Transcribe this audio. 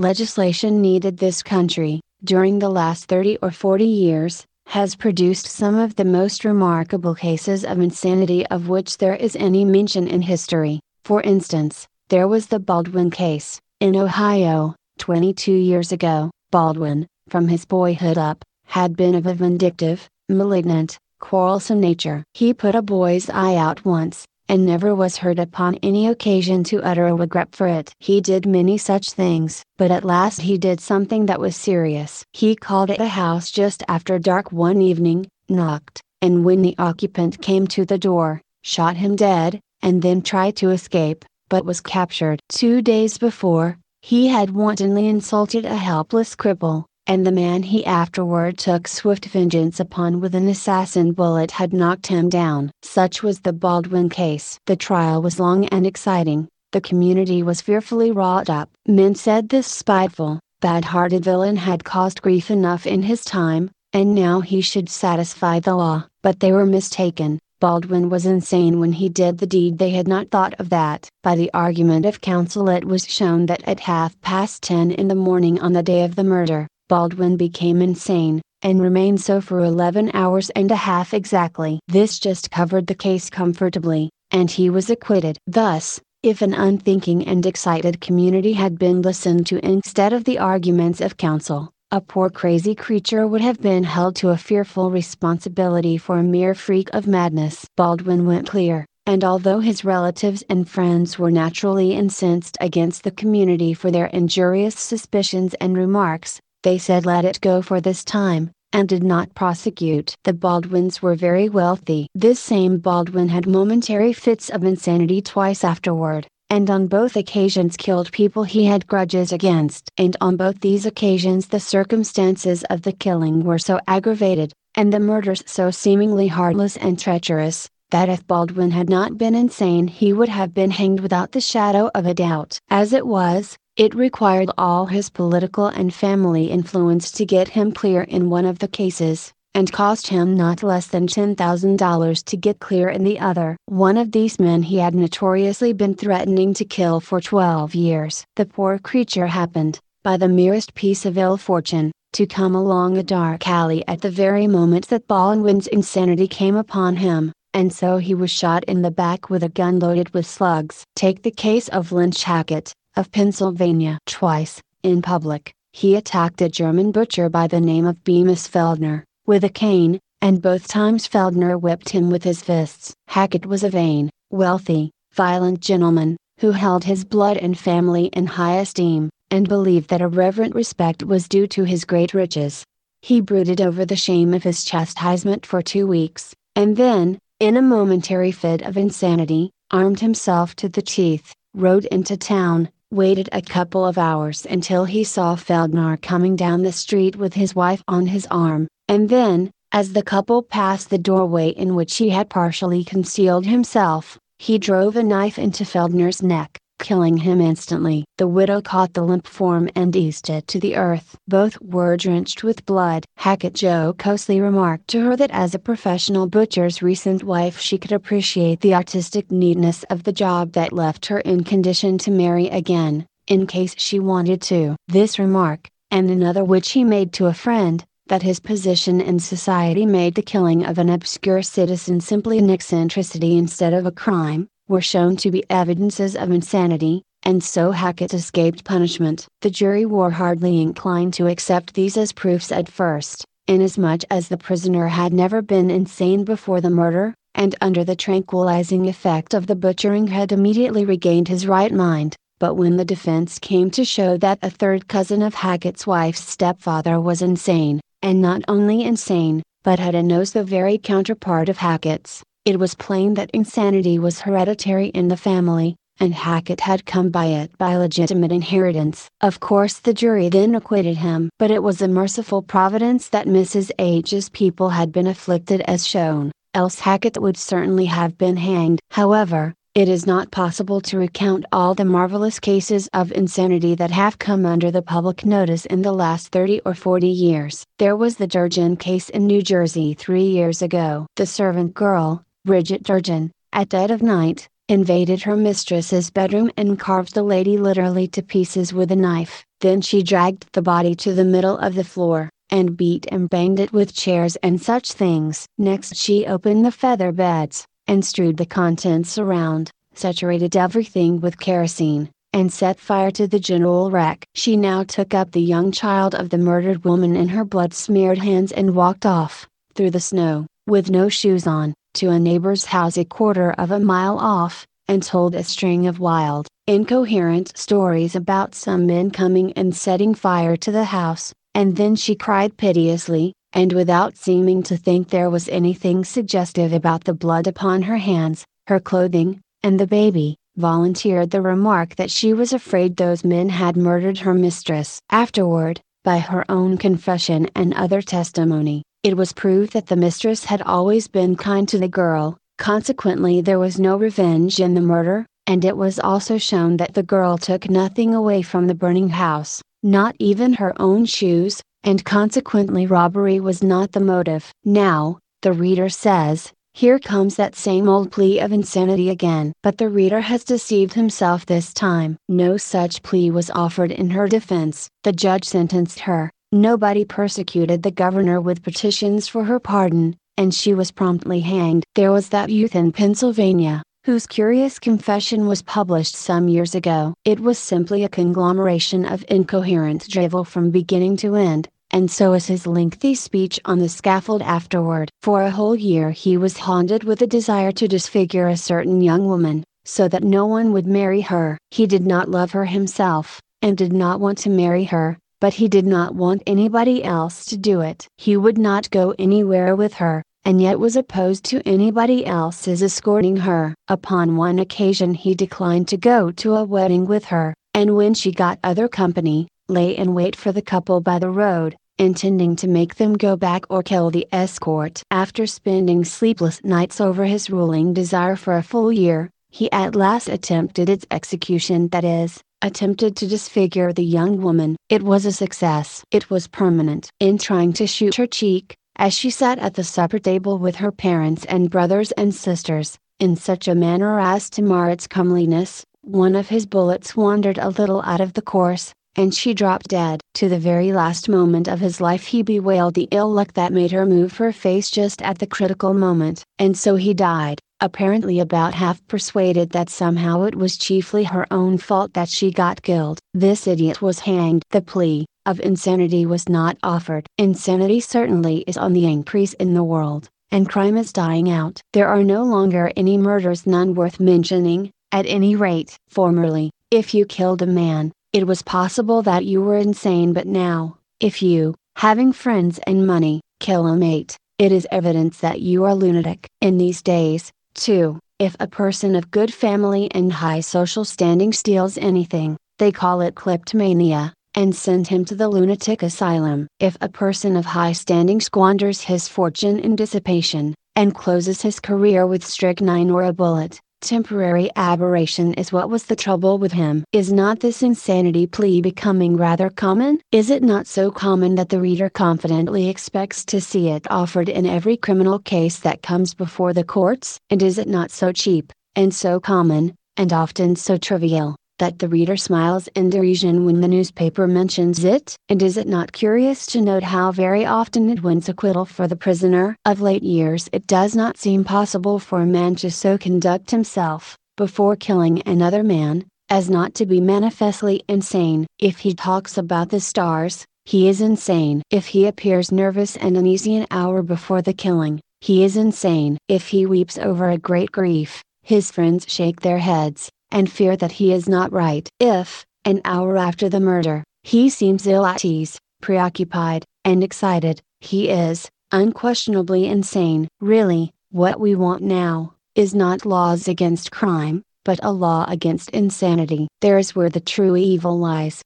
legislation needed this country, during the last 30 or 40 years, has produced some of the most remarkable cases of insanity of which there is any mention in history. For instance, there was the Baldwin case, in Ohio, 22 years ago. Baldwin, from his boyhood up, had been of a vindictive, malignant, quarrelsome nature. He put a boy's eye out once, and never was heard upon any occasion to utter a regret for it. He did many such things, but at last he did something that was serious. He called at a house just after dark one evening, knocked, and when the occupant came to the door, shot him dead, and then tried to escape, but was captured. Two days before, he had wantonly insulted a helpless cripple, and the man he afterward took swift vengeance upon with an assassin bullet had knocked him down. Such was the Baldwin case. The trial was long and exciting, the community was fearfully wrought up. Men said this spiteful, bad-hearted villain had caused grief enough in his time, and now he should satisfy the law. But they were mistaken, Baldwin was insane when he did the deed they had not thought of that. By the argument of counsel it was shown that at half past ten in the morning on the day of the murder, Baldwin became insane, and remained so for 11 hours and a half exactly. This just covered the case comfortably, and he was acquitted. Thus, if an unthinking and excited community had been listened to instead of the arguments of counsel, a poor crazy creature would have been held to a fearful responsibility for a mere freak of madness. Baldwin went clear, and although his relatives and friends were naturally incensed against the community for their injurious suspicions and remarks, they said let it go for this time, and did not prosecute. The Baldwins were very wealthy. This same Baldwin had momentary fits of insanity twice afterward, and on both occasions killed people he had grudges against. And on both these occasions the circumstances of the killing were so aggravated, and the murders so seemingly heartless and treacherous, that if Baldwin had not been insane he would have been hanged without the shadow of a doubt. As it was, it required all his political and family influence to get him clear in one of the cases, and cost him not less than $10,000 to get clear in the other. One of these men he had notoriously been threatening to kill for 12 years. The poor creature happened, by the merest piece of ill fortune, to come along a dark alley at the very moment that Baldwin's insanity came upon him, and so he was shot in the back with a gun loaded with slugs. Take the case of Lynch Hackett, of Pennsylvania. Twice, in public, he attacked a German butcher by the name of Bemis Feldner, with a cane, and both times Feldner whipped him with his fists. Hackett was a vain, wealthy, violent gentleman, who held his blood and family in high esteem, and believed that a reverent respect was due to his great riches. He brooded over the shame of his chastisement for two weeks, and then, in a momentary fit of insanity, armed himself to the teeth, rode into town, waited a couple of hours until he saw Feldner coming down the street with his wife on his arm, and then, as the couple passed the doorway in which he had partially concealed himself, he drove a knife into Feldner's neck, killing him instantly. The widow caught the limp form and eased it to the earth. Both were drenched with blood. Hackett jocosely remarked to her that as a professional butcher's recent wife she could appreciate the artistic neatness of the job that left her in condition to marry again, in case she wanted to. This remark, and another which he made to a friend, that his position in society made the killing of an obscure citizen simply an eccentricity instead of a crime, were shown to be evidences of insanity, and so Hackett escaped punishment. The jury were hardly inclined to accept these as proofs at first, inasmuch as the prisoner had never been insane before the murder, and under the tranquilizing effect of the butchering had immediately regained his right mind. But when the defense came to show that a third cousin of Hackett's wife's stepfather was insane, and not only insane, but had a nose the very counterpart of Hackett's, it was plain that insanity was hereditary in the family, and Hackett had come by it by legitimate inheritance. Of course the jury then acquitted him. But it was a merciful providence that Mrs. H's people had been afflicted as shown, else Hackett would certainly have been hanged. However, it is not possible to recount all the marvelous cases of insanity that have come under the public notice in the last 30 or 40 years. There was the Durgin case in New Jersey three years ago. The servant girl, Bridget Durgin, at dead of night, invaded her mistress's bedroom and carved the lady literally to pieces with a knife. Then she dragged the body to the middle of the floor, and beat and banged it with chairs and such things. Next she opened the feather beds, and strewed the contents around, saturated everything with kerosene, and set fire to the general wreck. She now took up the young child of the murdered woman in her blood smeared hands and walked off, through the snow, with no shoes on, to a neighbor's house a quarter of a mile off, and told a string of wild, incoherent stories about some men coming and setting fire to the house, and then she cried piteously, and without seeming to think there was anything suggestive about the blood upon her hands, her clothing, and the baby, volunteered the remark that she was afraid those men had murdered her mistress. Afterward, by her own confession and other testimony, it was proved that the mistress had always been kind to the girl, consequently there was no revenge in the murder, and it was also shown that the girl took nothing away from the burning house, not even her own shoes, and consequently robbery was not the motive. Now, the reader says, here comes that same old plea of insanity again. But the reader has deceived himself this time. No such plea was offered in her defense. The judge sentenced her, nobody persecuted the governor with petitions for her pardon, and she was promptly hanged. There was that youth in Pennsylvania, whose curious confession was published some years ago. It was simply a conglomeration of incoherent drivel from beginning to end, and so is his lengthy speech on the scaffold afterward. For a whole year he was haunted with a desire to disfigure a certain young woman, so that no one would marry her. He did not love her himself, and did not want to marry her, but he did not want anybody else to do it. He would not go anywhere with her, and yet was opposed to anybody else's escorting her. Upon one occasion he declined to go to a wedding with her, and when she got other company, lay in wait for the couple by the road, intending to make them go back or kill the escort. After spending sleepless nights over his ruling desire for a full year, he at last attempted its execution that is, attempted to disfigure the young woman. It was a success. It was permanent. In trying to shoot her cheek, as she sat at the supper table with her parents and brothers and sisters, in such a manner as to mar its comeliness, one of his bullets wandered a little out of the course, and she dropped dead. To the very last moment of his life he bewailed the ill luck that made her move her face just at the critical moment. And so he died, apparently about half persuaded that somehow it was chiefly her own fault that she got killed. This idiot was hanged. The plea, of insanity was not offered. Insanity certainly is on the increase in the world, and crime is dying out. There are no longer any murders none worth mentioning, at any rate. Formerly, if you killed a man, it was possible that you were insane but now, if you, having friends and money, kill a mate, it is evidence that you are lunatic. In these days, too, if a person of good family and high social standing steals anything, they call it kleptomania and send him to the lunatic asylum. If a person of high standing squanders his fortune in dissipation, and closes his career with strychnine or a bullet, temporary aberration is what was the trouble with him. Is not this insanity plea becoming rather common? Is it not so common that the reader confidently expects to see it offered in every criminal case that comes before the courts? And is it not so cheap, and so common, and often so trivial, that the reader smiles in derision when the newspaper mentions it? And is it not curious to note how very often it wins acquittal for the prisoner? Of late years it does not seem possible for a man to so conduct himself, before killing another man, as not to be manifestly insane. If he talks about the stars, he is insane. If he appears nervous and uneasy an hour before the killing, he is insane. If he weeps over a great grief, his friends shake their heads and fear that he is not right. If, an hour after the murder, he seems ill at ease, preoccupied, and excited, he is, unquestionably insane. Really, what we want now, is not laws against crime, but a law against insanity. There is where the true evil lies.